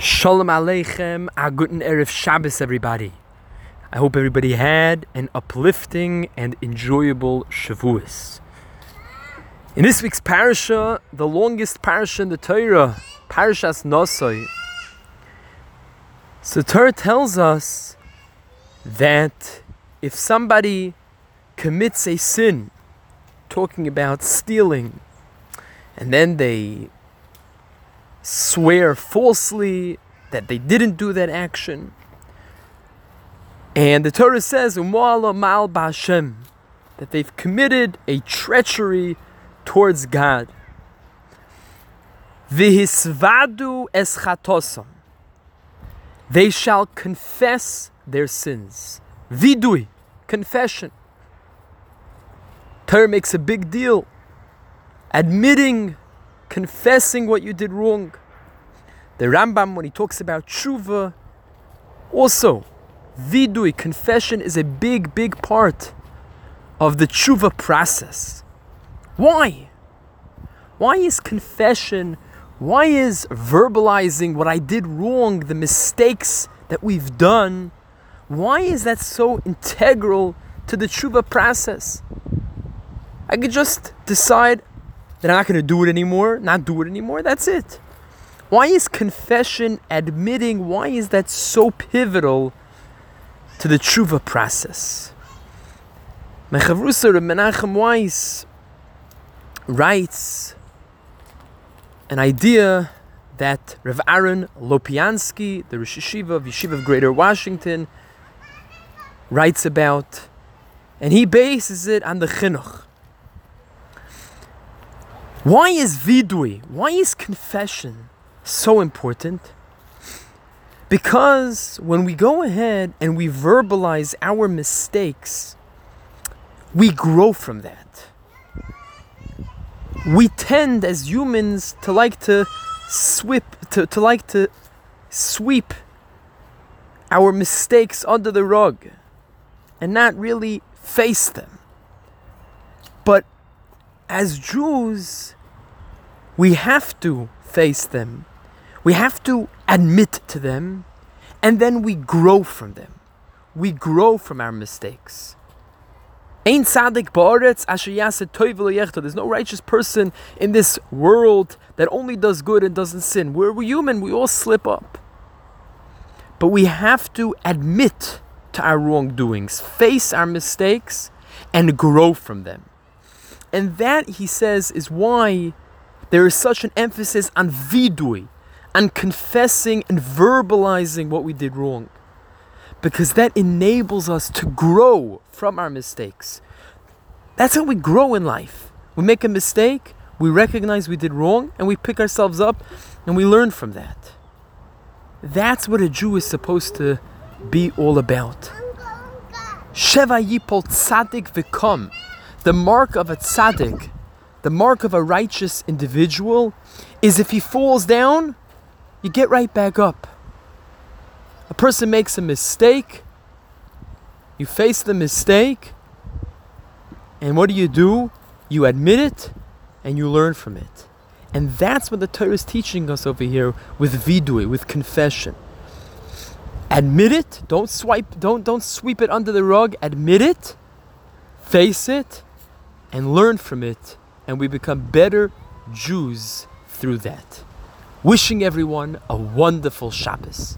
Shalom Aleichem, a guten Erev Shabbos, everybody. I hope everybody had an uplifting and enjoyable Shavuos. In this week's parasha, the longest parasha in the Torah, Parashas Nosoi, so Torah tells us that if somebody commits a sin, talking about stealing, and then they swear falsely that they didn't do that action. And the Torah says, mal b'Hashem, that they've committed a treachery towards God. Vihisvadu eschatosam. They shall confess their sins. Vidui, confession. Torah makes a big deal. Admitting confessing what you did wrong. The Rambam, when he talks about tshuva, also, vidui, confession is a big, big part of the tshuva process. Why? Why is confession, why is verbalizing what I did wrong, the mistakes that we've done, why is that so integral to the tshuva process? I could just decide I'm not going to do it anymore, not do it anymore, that's it. Why is confession, admitting, why is that so pivotal to the tshuva process? Mechavrusa Menachem Weiss writes an idea that Rav Aaron Lopiansky, the Rosh Yeshiva of Yeshiva of Greater Washington, writes about, and he bases it on the chinuch. Why is vidui, why is confession so important? Because when we go ahead and we verbalize our mistakes, we grow from that. We tend as humans to like to sweep to, to like to sweep our mistakes under the rug and not really face them. But as Jews, we have to face them. We have to admit to them, and then we grow from them. We grow from our mistakes. There's no righteous person in this world that only does good and doesn't sin. We're, we're human, we all slip up. But we have to admit to our wrongdoings, face our mistakes, and grow from them. And that, he says, is why there is such an emphasis on vidui, on confessing and verbalizing what we did wrong. Because that enables us to grow from our mistakes. That's how we grow in life. We make a mistake, we recognize we did wrong, and we pick ourselves up and we learn from that. That's what a Jew is supposed to be all about. Sheva yipol tzadik v'kom. The mark of a tzaddik the mark of a righteous individual is if he falls down, you get right back up. A person makes a mistake, you face the mistake, and what do you do? You admit it and you learn from it. And that's what the Torah is teaching us over here with vidui, with confession. Admit it, don't swipe, don't don't sweep it under the rug, admit it, face it, and learn from it and we become better Jews through that. Wishing everyone a wonderful Shabbos.